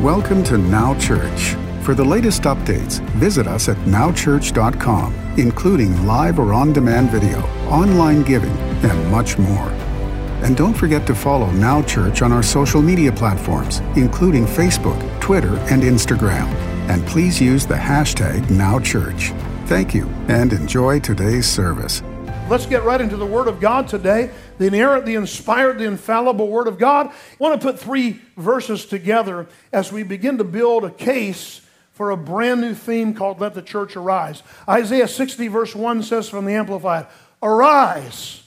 Welcome to Now Church. For the latest updates, visit us at nowchurch.com, including live or on demand video, online giving, and much more. And don't forget to follow Now Church on our social media platforms, including Facebook, Twitter, and Instagram. And please use the hashtag NowChurch. Thank you and enjoy today's service. Let's get right into the Word of God today. The inerrant, the inspired, the infallible Word of God. I want to put three verses together as we begin to build a case for a brand new theme called Let the Church Arise. Isaiah 60, verse 1 says from the Amplified Arise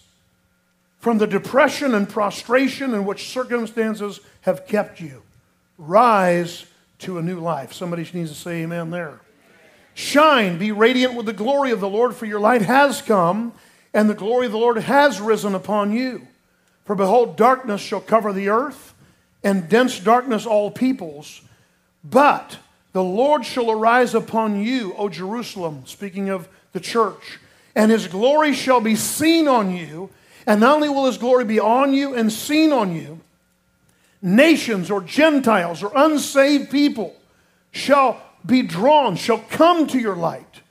from the depression and prostration in which circumstances have kept you. Rise to a new life. Somebody needs to say amen there. Shine, be radiant with the glory of the Lord, for your light has come, and the glory of the Lord has risen upon you. For behold, darkness shall cover the earth, and dense darkness all peoples. But the Lord shall arise upon you, O Jerusalem, speaking of the church, and his glory shall be seen on you. And not only will his glory be on you and seen on you, nations or Gentiles or unsaved people shall be drawn, shall come to your light,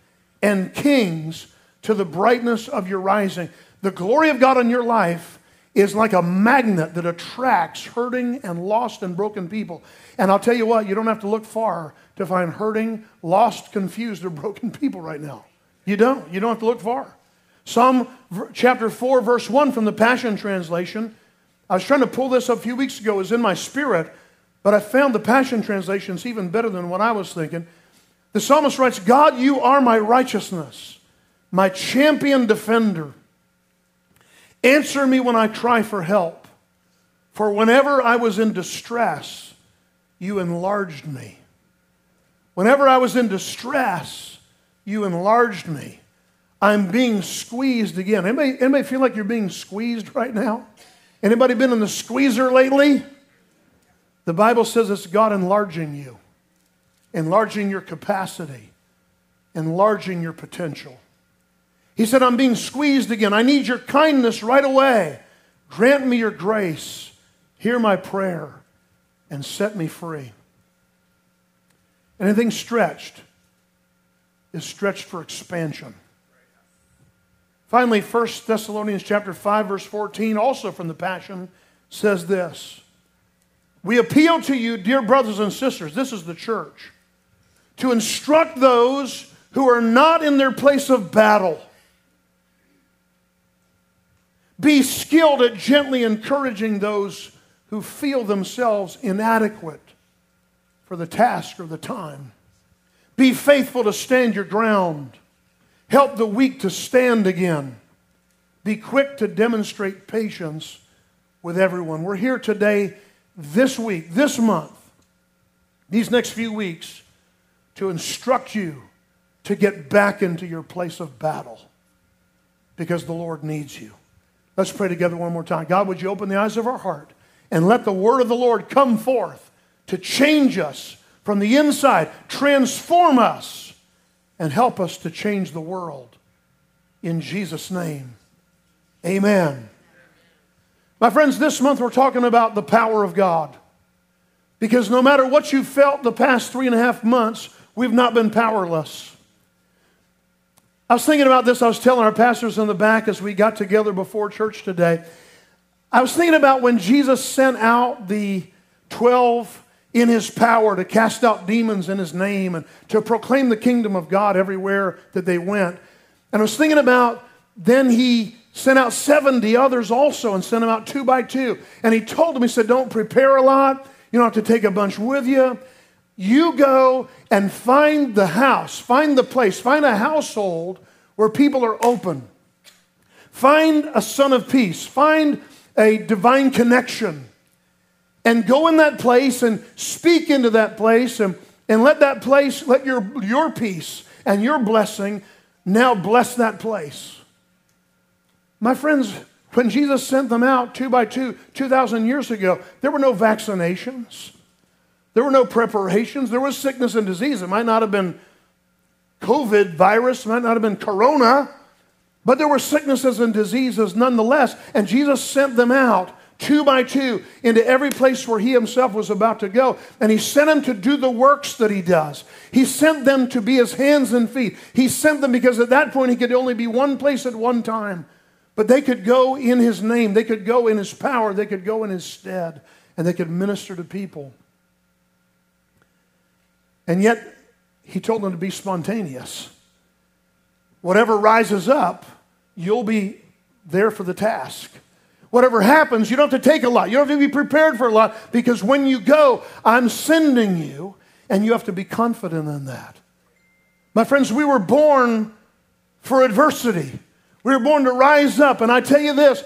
and kings to the brightness of your rising. The glory of God in your life is like a magnet that attracts hurting and lost and broken people. And I'll tell you what, you don't have to look far to find hurting, lost, confused, or broken people right now. You don't. You don't have to look far. Psalm chapter 4, verse 1 from the Passion Translation. I was trying to pull this up a few weeks ago, it was in my spirit, but I found the Passion Translation is even better than what I was thinking. The psalmist writes, God, you are my righteousness, my champion defender. Answer me when I cry for help. For whenever I was in distress, you enlarged me. Whenever I was in distress, you enlarged me. I'm being squeezed again. Anybody, anybody feel like you're being squeezed right now? Anybody been in the squeezer lately? The Bible says it's God enlarging you, enlarging your capacity, enlarging your potential. He said, I'm being squeezed again. I need your kindness right away. Grant me your grace. Hear my prayer and set me free. Anything stretched is stretched for expansion. Finally, 1 Thessalonians chapter 5 verse 14 also from the Passion says this. We appeal to you, dear brothers and sisters, this is the church, to instruct those who are not in their place of battle. Be skilled at gently encouraging those who feel themselves inadequate for the task or the time. Be faithful to stand your ground. Help the weak to stand again. Be quick to demonstrate patience with everyone. We're here today, this week, this month, these next few weeks, to instruct you to get back into your place of battle because the Lord needs you. Let's pray together one more time. God, would you open the eyes of our heart and let the word of the Lord come forth to change us from the inside, transform us and help us to change the world. In Jesus' name, amen. My friends, this month we're talking about the power of God. Because no matter what you felt the past three and a half months, we've not been powerless. I was thinking about this. I was telling our pastors in the back as we got together before church today. I was thinking about when Jesus sent out the 12 in his power to cast out demons in his name and to proclaim the kingdom of God everywhere that they went. And I was thinking about then he sent out 70 others also and sent them out two by two. And he told them, he said, Don't prepare a lot. You don't have to take a bunch with you. You go and find the house, find the place, find a household where people are open. Find a son of peace, find a divine connection and go in that place and speak into that place and, and let that place, let your, your peace and your blessing now bless that place. My friends, when Jesus sent them out two by two, 2,000 years ago, there were no vaccinations. There were no preparations. There was sickness and disease. It might not have been COVID virus, might not have been corona, but there were sicknesses and diseases nonetheless. And Jesus sent them out two by two into every place where he himself was about to go. And he sent them to do the works that he does. He sent them to be his hands and feet. He sent them because at that point he could only be one place at one time. But they could go in his name, they could go in his power, they could go in his stead, and they could minister to people. And yet, he told them to be spontaneous. Whatever rises up, you'll be there for the task. Whatever happens, you don't have to take a lot. You don't have to be prepared for a lot because when you go, I'm sending you, and you have to be confident in that. My friends, we were born for adversity. We were born to rise up. And I tell you this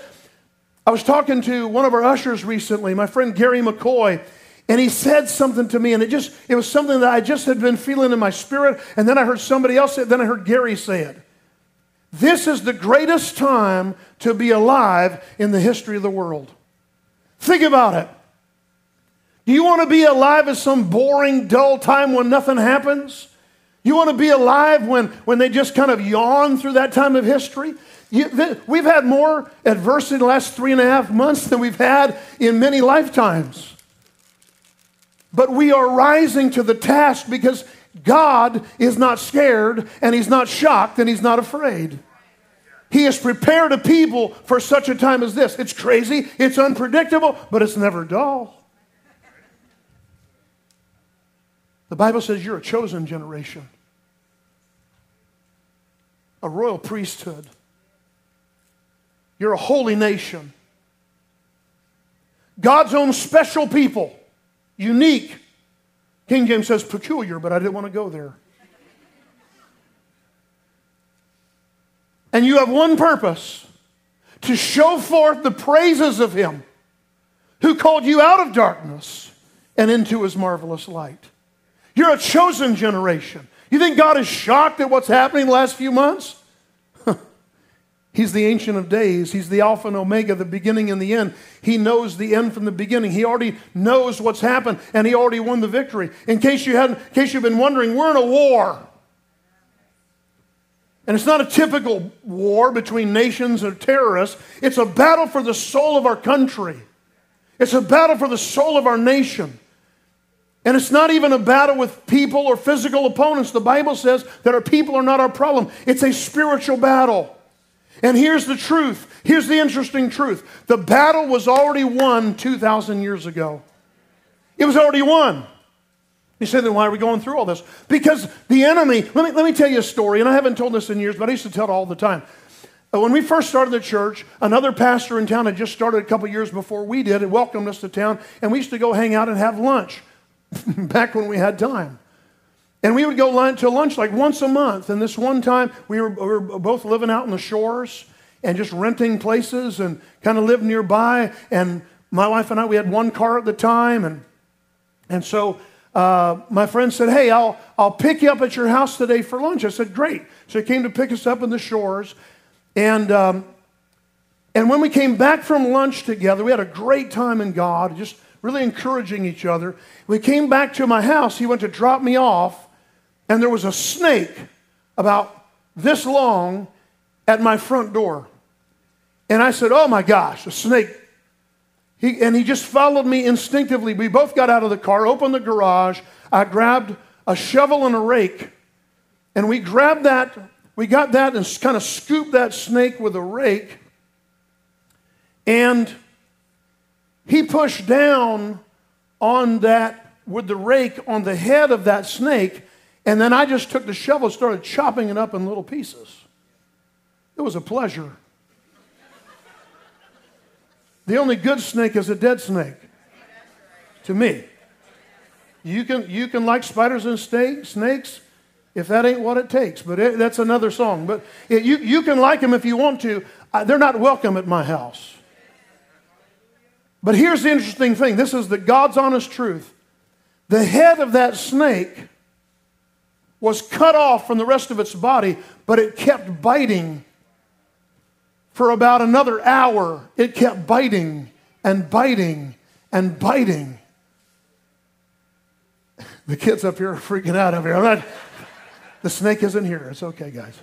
I was talking to one of our ushers recently, my friend Gary McCoy, and he said something to me, and it just, it was something that I just had been feeling in my spirit. And then I heard somebody else say it, then I heard Gary say it. This is the greatest time to be alive in the history of the world. Think about it. Do you want to be alive at some boring, dull time when nothing happens? You want to be alive when, when they just kind of yawn through that time of history? You, th- we've had more adversity in the last three and a half months than we've had in many lifetimes. But we are rising to the task because God is not scared and He's not shocked and He's not afraid. He has prepared a people for such a time as this. It's crazy, it's unpredictable, but it's never dull. The Bible says you're a chosen generation, a royal priesthood. You're a holy nation. God's own special people, unique. King James says peculiar, but I didn't want to go there. And you have one purpose to show forth the praises of Him who called you out of darkness and into His marvelous light. You're a chosen generation. You think God is shocked at what's happening the last few months? He's the Ancient of Days. He's the Alpha and Omega, the beginning and the end. He knows the end from the beginning. He already knows what's happened, and He already won the victory. In case, you hadn't, in case you've been wondering, we're in a war. And it's not a typical war between nations or terrorists. It's a battle for the soul of our country. It's a battle for the soul of our nation. And it's not even a battle with people or physical opponents. The Bible says that our people are not our problem, it's a spiritual battle. And here's the truth. Here's the interesting truth. The battle was already won 2,000 years ago. It was already won. You say, then why are we going through all this? Because the enemy, let me, let me tell you a story, and I haven't told this in years, but I used to tell it all the time. Uh, when we first started the church, another pastor in town had just started a couple years before we did and welcomed us to town, and we used to go hang out and have lunch back when we had time. And we would go to lunch like once a month. And this one time, we were, we were both living out in the shores and just renting places and kind of lived nearby. And my wife and I, we had one car at the time. And, and so uh, my friend said, Hey, I'll, I'll pick you up at your house today for lunch. I said, Great. So he came to pick us up in the shores. And, um, and when we came back from lunch together, we had a great time in God, just really encouraging each other. We came back to my house. He went to drop me off, and there was a snake about this long at my front door. And I said, Oh my gosh, a snake he, and he just followed me instinctively. We both got out of the car, opened the garage. I grabbed a shovel and a rake, and we grabbed that, we got that and kind of scooped that snake with a rake. And he pushed down on that with the rake on the head of that snake, and then I just took the shovel and started chopping it up in little pieces. It was a pleasure. The only good snake is a dead snake. To me. You can, you can like spiders and snakes if that ain't what it takes, but it, that's another song. But it, you, you can like them if you want to. Uh, they're not welcome at my house. But here's the interesting thing this is the God's honest truth. The head of that snake was cut off from the rest of its body, but it kept biting for about another hour, it kept biting and biting and biting. The kids up here are freaking out over here. Not, the snake isn't here. It's okay, guys.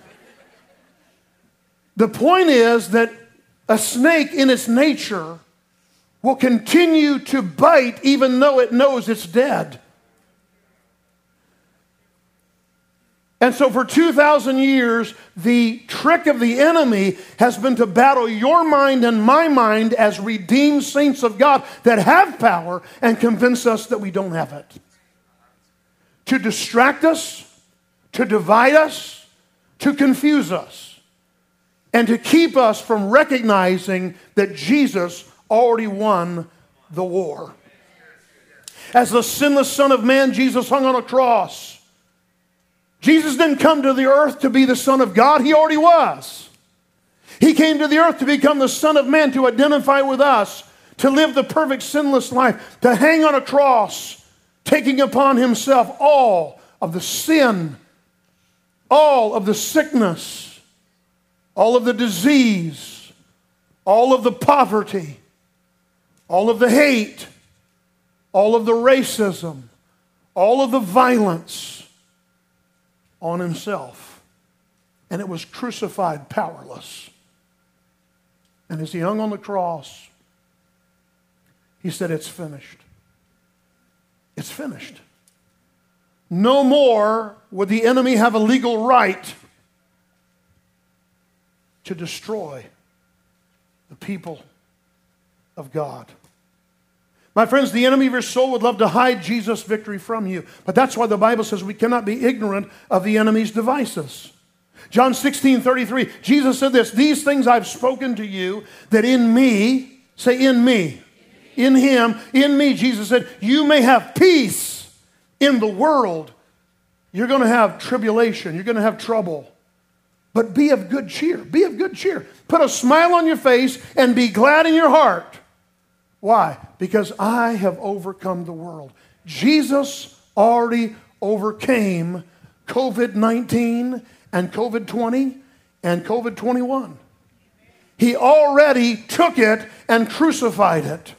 The point is that a snake, in its nature, will continue to bite even though it knows it's dead. And so, for 2,000 years, the trick of the enemy has been to battle your mind and my mind as redeemed saints of God that have power and convince us that we don't have it. To distract us, to divide us, to confuse us, and to keep us from recognizing that Jesus already won the war. As the sinless Son of Man, Jesus hung on a cross. Jesus didn't come to the earth to be the Son of God, He already was. He came to the earth to become the Son of Man, to identify with us, to live the perfect sinless life, to hang on a cross, taking upon Himself all of the sin, all of the sickness, all of the disease, all of the poverty, all of the hate, all of the racism, all of the violence on himself. And it was crucified powerless. And as he hung on the cross, he said, It's finished. It's finished. No more would the enemy have a legal right to destroy the people of God. My friends, the enemy of your soul would love to hide Jesus' victory from you. But that's why the Bible says we cannot be ignorant of the enemy's devices. John 16, 33, Jesus said this These things I've spoken to you, that in me, say in me, in him, in me, Jesus said, you may have peace in the world. You're going to have tribulation, you're going to have trouble. But be of good cheer. Be of good cheer. Put a smile on your face and be glad in your heart. Why? Because I have overcome the world. Jesus already overcame COVID 19 and COVID 20 and COVID 21. He already took it and crucified it.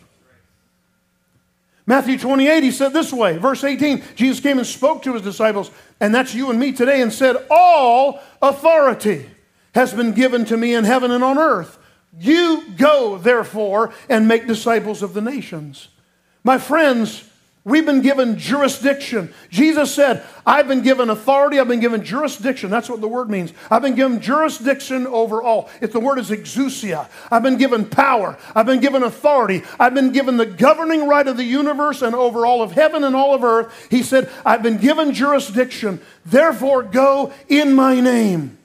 Matthew 28, he said this way, verse 18 Jesus came and spoke to his disciples, and that's you and me today, and said, All authority has been given to me in heaven and on earth. You go, therefore, and make disciples of the nations. My friends, we've been given jurisdiction. Jesus said, I've been given authority, I've been given jurisdiction. That's what the word means. I've been given jurisdiction over all. If the word is exousia, I've been given power, I've been given authority, I've been given the governing right of the universe and over all of heaven and all of earth. He said, I've been given jurisdiction. Therefore, go in my name.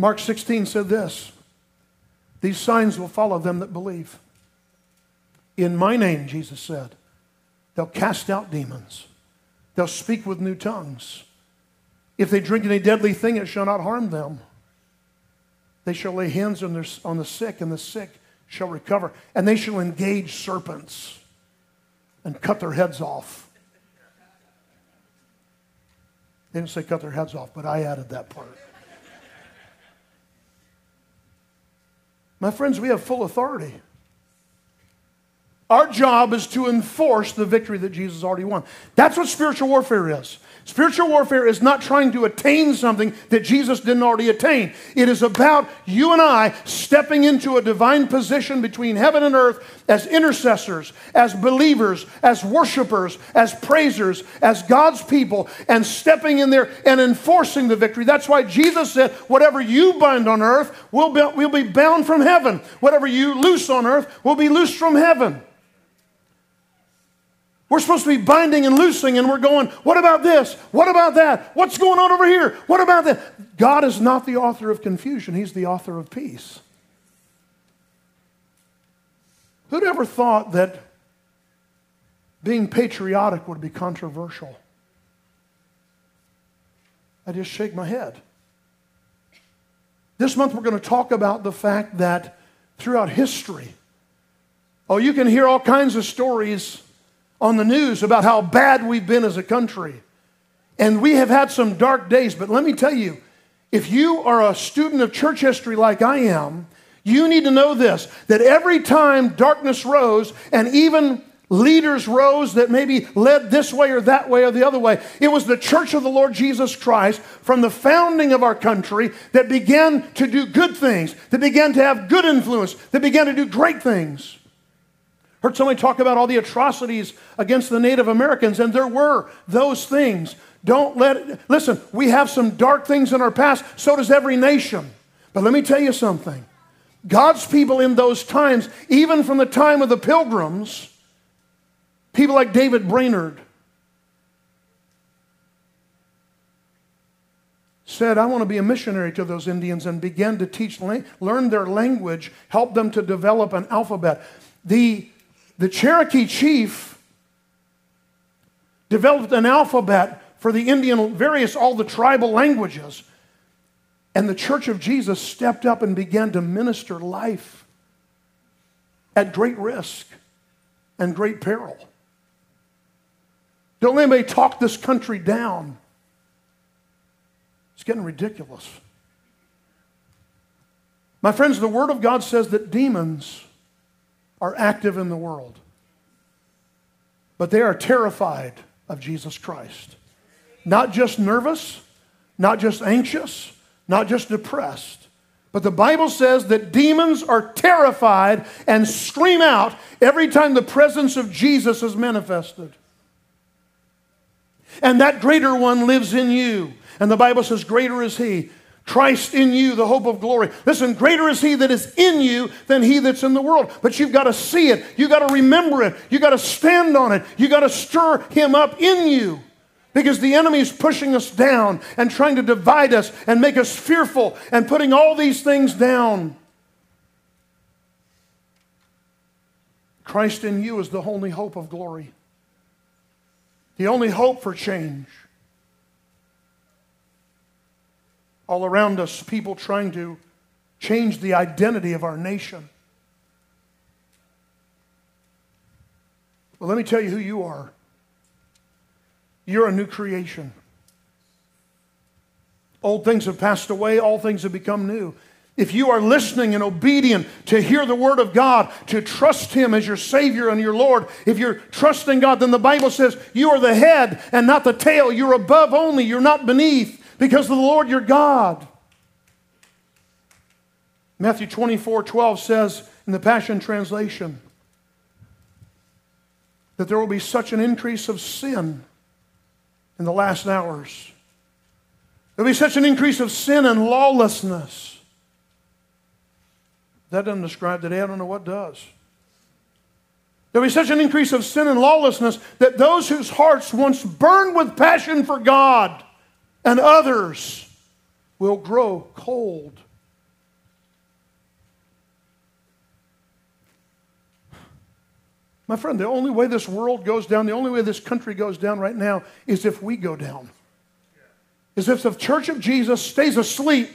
Mark 16 said this These signs will follow them that believe. In my name, Jesus said, they'll cast out demons, they'll speak with new tongues. If they drink any deadly thing, it shall not harm them. They shall lay hands on, their, on the sick, and the sick shall recover. And they shall engage serpents and cut their heads off. They didn't say cut their heads off, but I added that part. My friends, we have full authority. Our job is to enforce the victory that Jesus already won. That's what spiritual warfare is. Spiritual warfare is not trying to attain something that Jesus didn't already attain. It is about you and I stepping into a divine position between heaven and earth as intercessors, as believers, as worshipers, as praisers, as God's people, and stepping in there and enforcing the victory. That's why Jesus said, Whatever you bind on earth will be, will be bound from heaven. Whatever you loose on earth will be loosed from heaven. We're supposed to be binding and loosing, and we're going, what about this? What about that? What's going on over here? What about that? God is not the author of confusion, He's the author of peace. Who'd ever thought that being patriotic would be controversial? I just shake my head. This month, we're going to talk about the fact that throughout history, oh, you can hear all kinds of stories on the news about how bad we've been as a country. And we have had some dark days, but let me tell you, if you are a student of church history like I am, you need to know this that every time darkness rose, and even leaders rose that maybe led this way or that way or the other way. It was the church of the Lord Jesus Christ from the founding of our country that began to do good things, that began to have good influence, that began to do great things. Heard somebody talk about all the atrocities against the Native Americans, and there were those things. Don't let it, listen, we have some dark things in our past, so does every nation. But let me tell you something. God's people in those times, even from the time of the pilgrims, People like David Brainerd said, I want to be a missionary to those Indians and began to teach, learn their language, help them to develop an alphabet. The, the Cherokee chief developed an alphabet for the Indian, various, all the tribal languages. And the Church of Jesus stepped up and began to minister life at great risk and great peril. Don't let anybody talk this country down. It's getting ridiculous. My friends, the Word of God says that demons are active in the world, but they are terrified of Jesus Christ. Not just nervous, not just anxious, not just depressed, but the Bible says that demons are terrified and scream out every time the presence of Jesus is manifested and that greater one lives in you. And the Bible says, Greater is he. Christ in you, the hope of glory. Listen, greater is he that is in you than he that's in the world. But you've got to see it. You've got to remember it. You've got to stand on it. You've got to stir him up in you. Because the enemy is pushing us down and trying to divide us and make us fearful and putting all these things down. Christ in you is the only hope of glory the only hope for change. All around us, people trying to change the identity of our nation. Well, let me tell you who you are. You're a new creation. Old things have passed away, all things have become new if you are listening and obedient to hear the word of God, to trust Him as your Savior and your Lord, if you're trusting God, then the Bible says you are the head and not the tail. You're above only, you're not beneath, because of the Lord your God. Matthew 24 12 says in the Passion Translation that there will be such an increase of sin in the last hours. There'll be such an increase of sin and lawlessness that doesn't describe today. I don't know what does. There'll be such an increase of sin and lawlessness that those whose hearts once burned with passion for God and others will grow cold. My friend, the only way this world goes down, the only way this country goes down right now is if we go down. Is if the church of Jesus stays asleep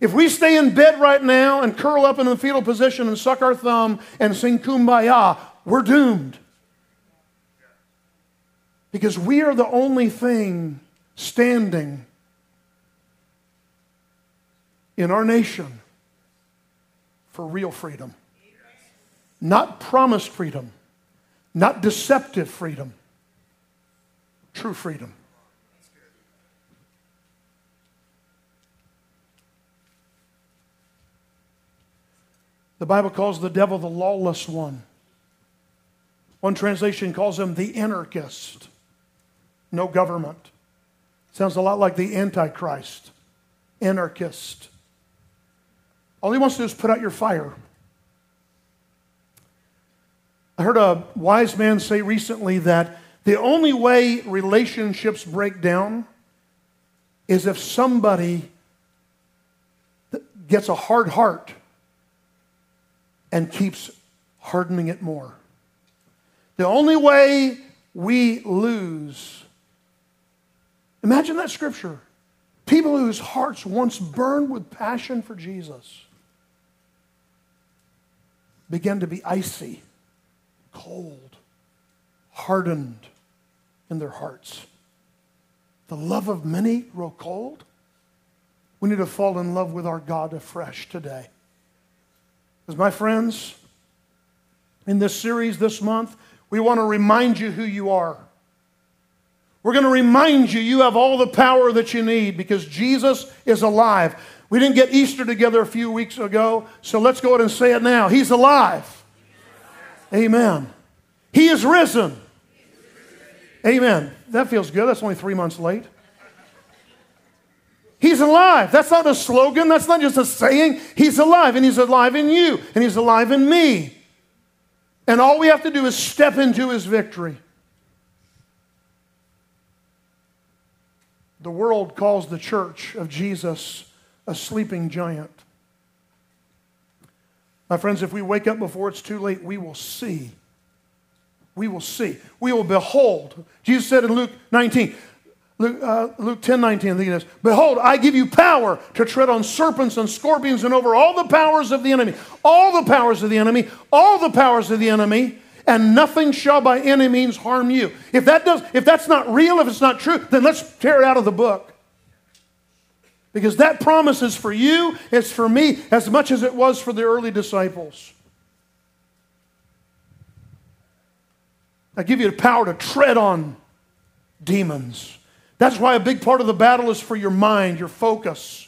if we stay in bed right now and curl up in the fetal position and suck our thumb and sing kumbaya, we're doomed. Because we are the only thing standing in our nation for real freedom. Not promised freedom, not deceptive freedom, true freedom. The Bible calls the devil the lawless one. One translation calls him the anarchist. No government. Sounds a lot like the Antichrist. Anarchist. All he wants to do is put out your fire. I heard a wise man say recently that the only way relationships break down is if somebody gets a hard heart and keeps hardening it more. The only way we lose, imagine that scripture. People whose hearts once burned with passion for Jesus began to be icy, cold, hardened in their hearts. The love of many grow cold. We need to fall in love with our God afresh today. Because, my friends, in this series this month, we want to remind you who you are. We're going to remind you you have all the power that you need because Jesus is alive. We didn't get Easter together a few weeks ago, so let's go ahead and say it now. He's alive. Amen. He is risen. Amen. That feels good. That's only three months late. He's alive. That's not a slogan. That's not just a saying. He's alive, and He's alive in you, and He's alive in me. And all we have to do is step into His victory. The world calls the church of Jesus a sleeping giant. My friends, if we wake up before it's too late, we will see. We will see. We will behold. Jesus said in Luke 19, Luke, uh, Luke 10 19, look at this. Behold, I give you power to tread on serpents and scorpions and over all the powers of the enemy. All the powers of the enemy. All the powers of the enemy. And nothing shall by any means harm you. If, that does, if that's not real, if it's not true, then let's tear it out of the book. Because that promise is for you, it's for me, as much as it was for the early disciples. I give you the power to tread on demons. That's why a big part of the battle is for your mind, your focus.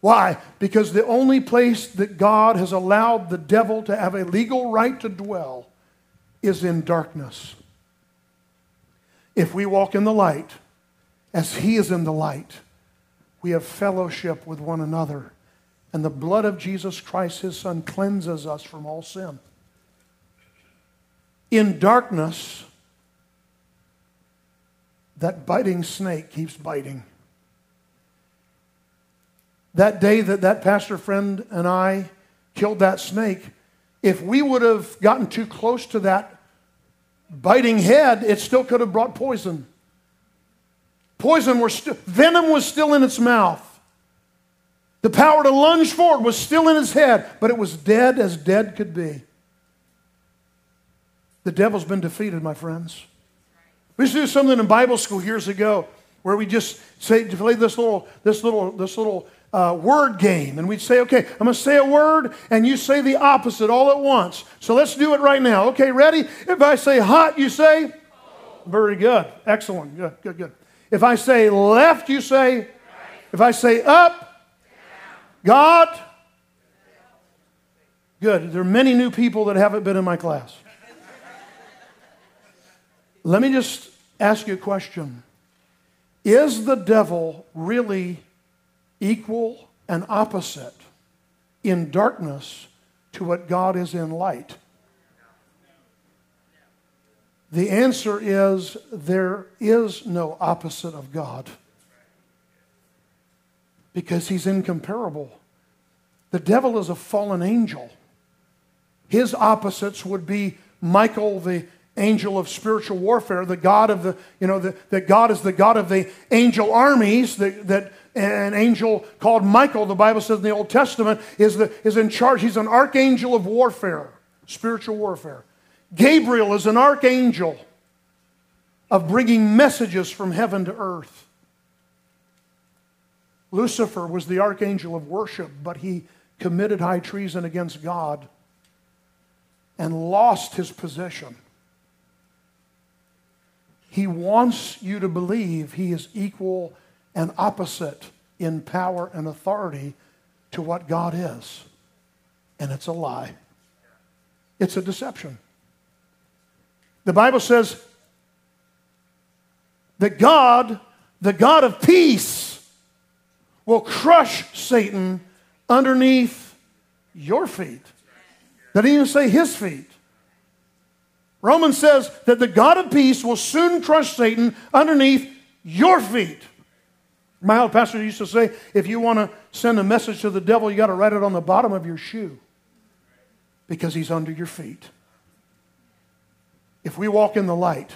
Why? Because the only place that God has allowed the devil to have a legal right to dwell is in darkness. If we walk in the light, as he is in the light, we have fellowship with one another. And the blood of Jesus Christ, his son, cleanses us from all sin. In darkness, that biting snake keeps biting. That day that that pastor friend and I killed that snake, if we would have gotten too close to that biting head, it still could have brought poison. Poison was still, venom was still in its mouth. The power to lunge forward was still in its head, but it was dead as dead could be. The devil's been defeated, my friends. We used to do something in Bible school years ago where we just say play this little this little this little uh, word game, and we'd say, "Okay, I'm going to say a word, and you say the opposite all at once." So let's do it right now. Okay, ready? If I say hot, you say. Very good, excellent, good, good, good. If I say left, you say. If I say up, God. Good. There are many new people that haven't been in my class. Let me just ask you a question Is the devil really equal and opposite in darkness to what God is in light? The answer is there is no opposite of God because he's incomparable. The devil is a fallen angel. His opposites would be Michael the angel of spiritual warfare, the God of the, you know, the, that God is the God of the angel armies, that, that an angel called Michael, the Bible says in the Old Testament, is, the, is in charge. He's an archangel of warfare, spiritual warfare. Gabriel is an archangel of bringing messages from heaven to earth. Lucifer was the archangel of worship, but he committed high treason against God and lost his position. He wants you to believe he is equal and opposite in power and authority to what God is. And it's a lie, it's a deception. The Bible says that God, the God of peace, will crush Satan underneath your feet. That didn't even say his feet. Romans says that the God of peace will soon crush Satan underneath your feet. My old pastor used to say if you want to send a message to the devil, you got to write it on the bottom of your shoe because he's under your feet. If we walk in the light,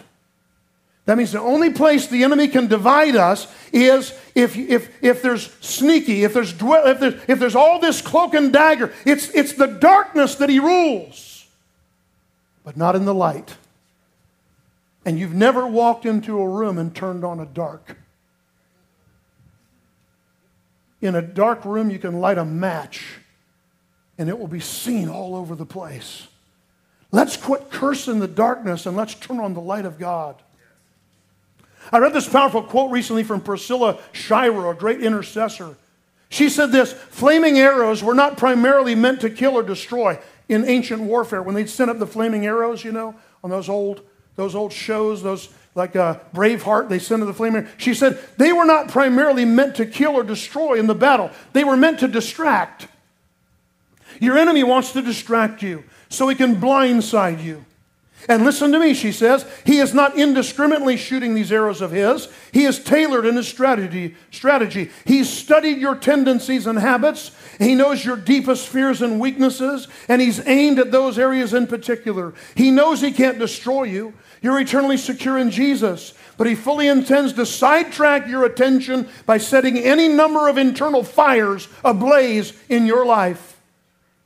that means the only place the enemy can divide us is if, if, if there's sneaky, if there's, dwell, if, there's, if there's all this cloak and dagger. It's, it's the darkness that he rules but not in the light. And you've never walked into a room and turned on a dark. In a dark room, you can light a match and it will be seen all over the place. Let's quit cursing the darkness and let's turn on the light of God. I read this powerful quote recently from Priscilla Shirer, a great intercessor. She said this Flaming arrows were not primarily meant to kill or destroy in ancient warfare. When they'd send up the flaming arrows, you know, on those old, those old shows, those like uh, Braveheart, they send to the flaming. She said they were not primarily meant to kill or destroy in the battle. They were meant to distract. Your enemy wants to distract you so he can blindside you. And listen to me, she says, he is not indiscriminately shooting these arrows of his. He is tailored in his strategy. strategy. He's studied your tendencies and habits. He knows your deepest fears and weaknesses, and he's aimed at those areas in particular. He knows he can't destroy you. You're eternally secure in Jesus, but he fully intends to sidetrack your attention by setting any number of internal fires ablaze in your life,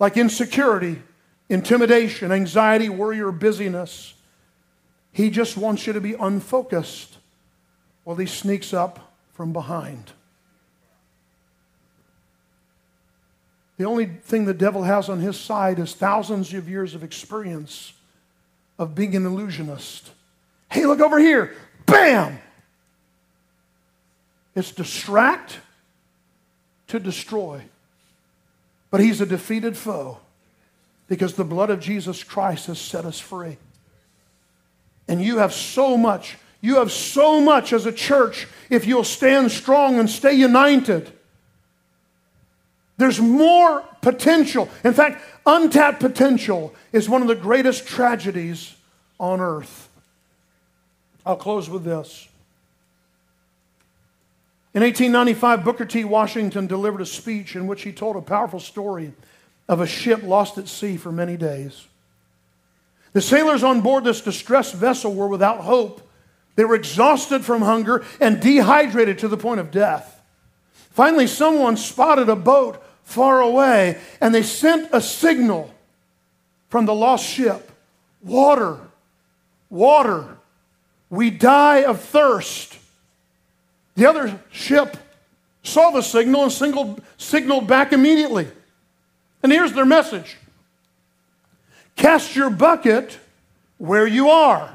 like insecurity, intimidation, anxiety, worry, or busyness. He just wants you to be unfocused while he sneaks up from behind. The only thing the devil has on his side is thousands of years of experience of being an illusionist. Hey, look over here. Bam! It's distract to destroy. But he's a defeated foe because the blood of Jesus Christ has set us free. And you have so much, you have so much as a church if you'll stand strong and stay united. There's more potential. In fact, untapped potential is one of the greatest tragedies on earth. I'll close with this. In 1895, Booker T. Washington delivered a speech in which he told a powerful story of a ship lost at sea for many days. The sailors on board this distressed vessel were without hope. They were exhausted from hunger and dehydrated to the point of death. Finally, someone spotted a boat far away and they sent a signal from the lost ship Water, water, we die of thirst. The other ship saw the signal and signaled, signaled back immediately. And here's their message Cast your bucket where you are.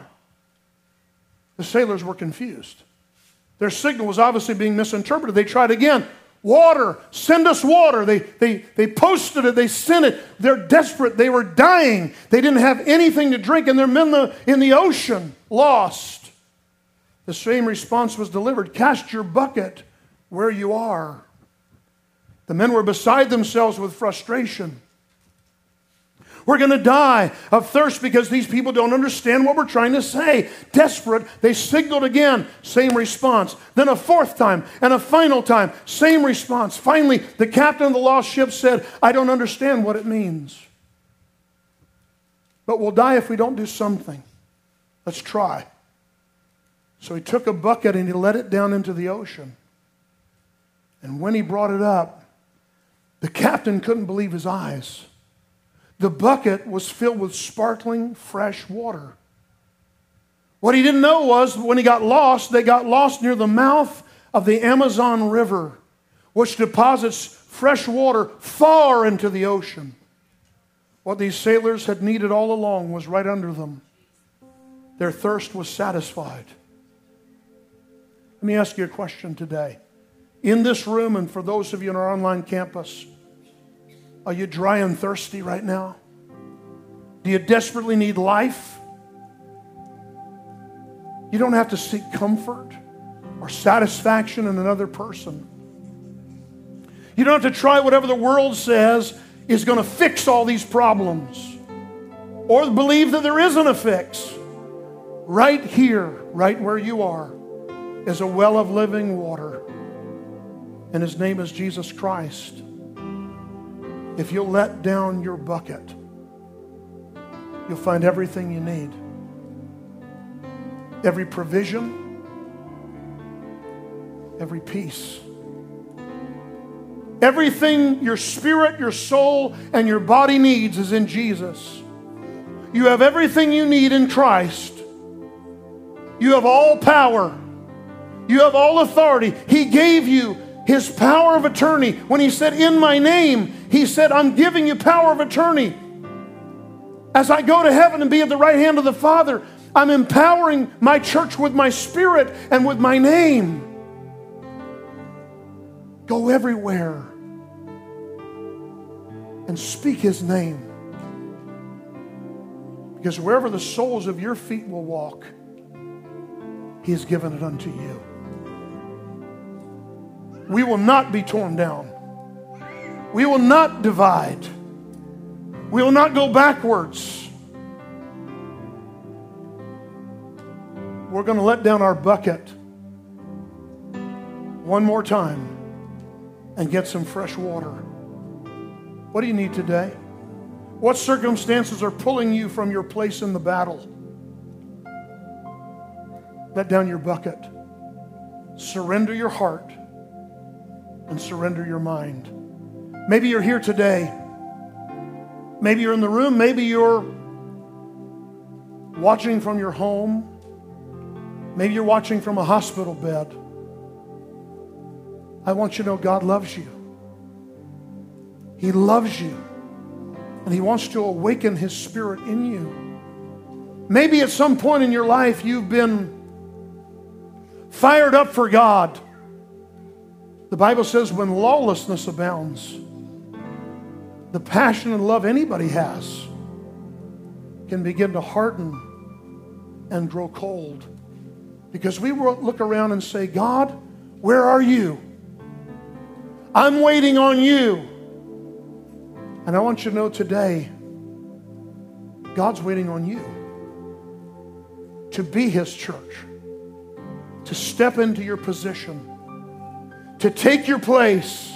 The sailors were confused. Their signal was obviously being misinterpreted. They tried again. Water, send us water. They, they, they posted it, they sent it. They're desperate. They were dying. They didn't have anything to drink, and they're in the, in the ocean, lost. The same response was delivered Cast your bucket where you are. The men were beside themselves with frustration. We're going to die of thirst because these people don't understand what we're trying to say. Desperate, they signaled again, same response. Then a fourth time and a final time, same response. Finally, the captain of the lost ship said, I don't understand what it means. But we'll die if we don't do something. Let's try. So he took a bucket and he let it down into the ocean. And when he brought it up, the captain couldn't believe his eyes. The bucket was filled with sparkling fresh water. What he didn't know was when he got lost, they got lost near the mouth of the Amazon River, which deposits fresh water far into the ocean. What these sailors had needed all along was right under them. Their thirst was satisfied. Let me ask you a question today. In this room, and for those of you in our online campus, are you dry and thirsty right now? Do you desperately need life? You don't have to seek comfort or satisfaction in another person. You don't have to try whatever the world says is going to fix all these problems or believe that there isn't a fix. Right here, right where you are, is a well of living water, and his name is Jesus Christ if you'll let down your bucket, you'll find everything you need. Every provision, every peace. Everything your spirit, your soul, and your body needs is in Jesus. You have everything you need in Christ. You have all power. You have all authority. He gave you his power of attorney. When he said, In my name, he said, I'm giving you power of attorney. As I go to heaven and be at the right hand of the Father, I'm empowering my church with my spirit and with my name. Go everywhere and speak his name. Because wherever the soles of your feet will walk, he has given it unto you. We will not be torn down. We will not divide. We will not go backwards. We're going to let down our bucket one more time and get some fresh water. What do you need today? What circumstances are pulling you from your place in the battle? Let down your bucket. Surrender your heart and surrender your mind. Maybe you're here today. Maybe you're in the room. Maybe you're watching from your home. Maybe you're watching from a hospital bed. I want you to know God loves you. He loves you. And He wants to awaken His Spirit in you. Maybe at some point in your life you've been fired up for God. The Bible says when lawlessness abounds, the passion and love anybody has can begin to harden and grow cold. Because we look around and say, God, where are you? I'm waiting on you. And I want you to know today, God's waiting on you to be His church, to step into your position, to take your place,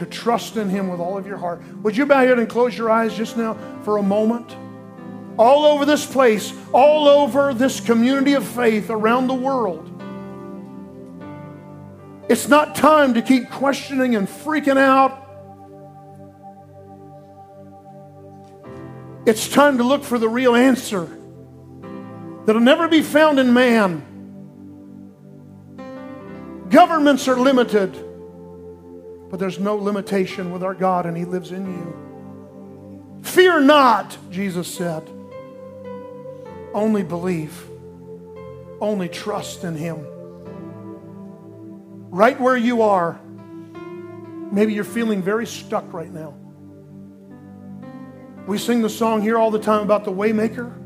to trust in Him with all of your heart. Would you bow your head and close your eyes just now for a moment? All over this place, all over this community of faith around the world. It's not time to keep questioning and freaking out It's time to look for the real answer that'll never be found in man. Governments are limited, but there's no limitation with our God, and He lives in you. Fear not, Jesus said. Only believe, only trust in Him. Right where you are, maybe you're feeling very stuck right now. We sing the song here all the time about the waymaker.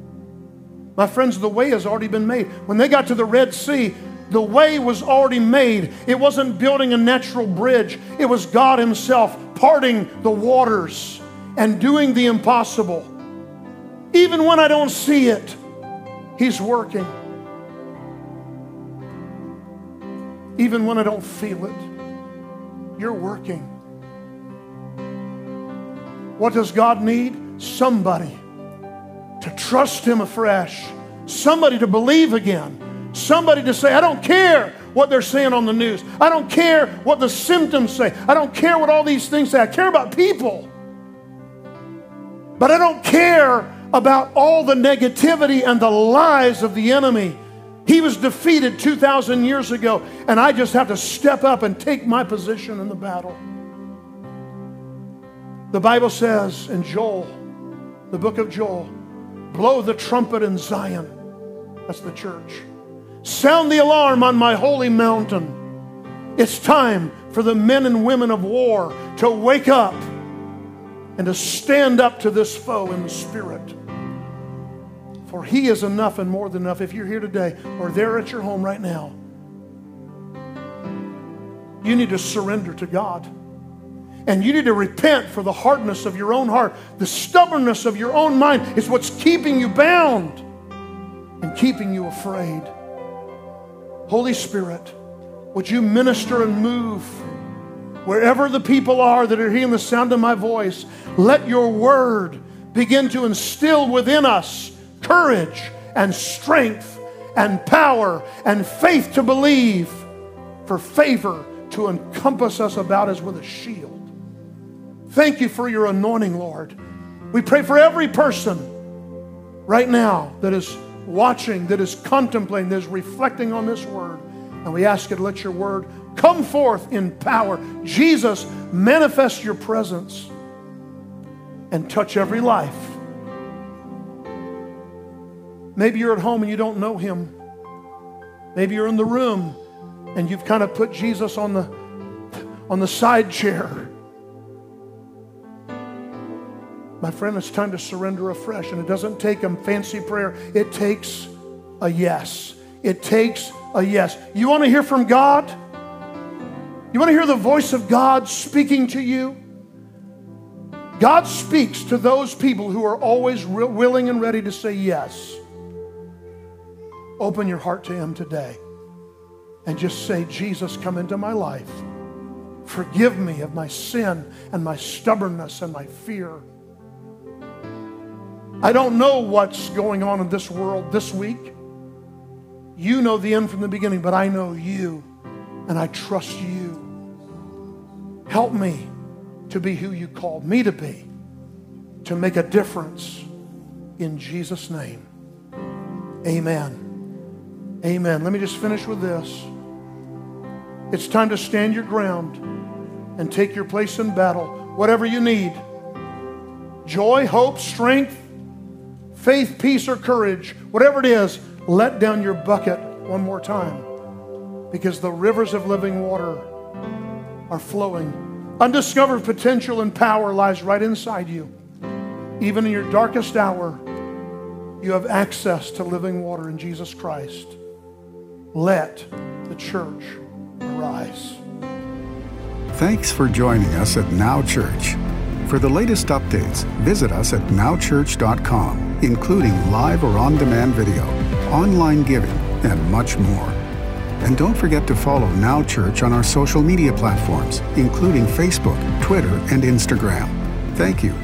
My friends, the way has already been made. When they got to the Red Sea, the way was already made. It wasn't building a natural bridge, it was God Himself parting the waters and doing the impossible. Even when I don't see it, He's working. Even when I don't feel it, you're working. What does God need? somebody to trust Him afresh, somebody to believe again, somebody to say, I don't care what they're saying on the news, I don't care what the symptoms say, I don't care what all these things say, I care about people. But I don't care about all the negativity and the lies of the enemy. He was defeated 2,000 years ago, and I just have to step up and take my position in the battle. The Bible says in Joel, the book of Joel. Blow the trumpet in Zion. That's the church. Sound the alarm on my holy mountain. It's time for the men and women of war to wake up and to stand up to this foe in the spirit. For he is enough and more than enough. If you're here today or there at your home right now, you need to surrender to God. And you need to repent for the hardness of your own heart. The stubbornness of your own mind is what's keeping you bound and keeping you afraid. Holy Spirit, would you minister and move wherever the people are that are hearing the sound of my voice? Let your word begin to instill within us courage and strength and power and faith to believe for favor to encompass us about as with a shield. Thank you for your anointing, Lord. We pray for every person right now that is watching, that is contemplating, that is reflecting on this word. And we ask you to let your word come forth in power. Jesus, manifest your presence and touch every life Maybe you're at home and you don't know him. Maybe you're in the room and you've kind of put Jesus on the on the side chair. My friend, it's time to surrender afresh. And it doesn't take a fancy prayer, it takes a yes. It takes a yes. You want to hear from God? You want to hear the voice of God speaking to you? God speaks to those people who are always re- willing and ready to say yes. Open your heart to Him today and just say, Jesus, come into my life. Forgive me of my sin and my stubbornness and my fear. I don't know what's going on in this world this week. You know the end from the beginning, but I know you, and I trust you. Help me to be who you called me to be, to make a difference in Jesus' name. Amen. Amen. Let me just finish with this. It's time to stand your ground and take your place in battle, whatever you need joy, hope, strength, faith, peace, or courage, whatever it is, let down your bucket one more time because the rivers of living water are flowing. Undiscovered potential and power lies right inside you. Even in your darkest hour, you have access to living water in Jesus Christ. Let the church arise. Thanks for joining us at Now Church. For the latest updates, visit us at nowchurch.com, including live or on demand video, online giving, and much more. And don't forget to follow Now Church on our social media platforms, including Facebook, Twitter, and Instagram. Thank you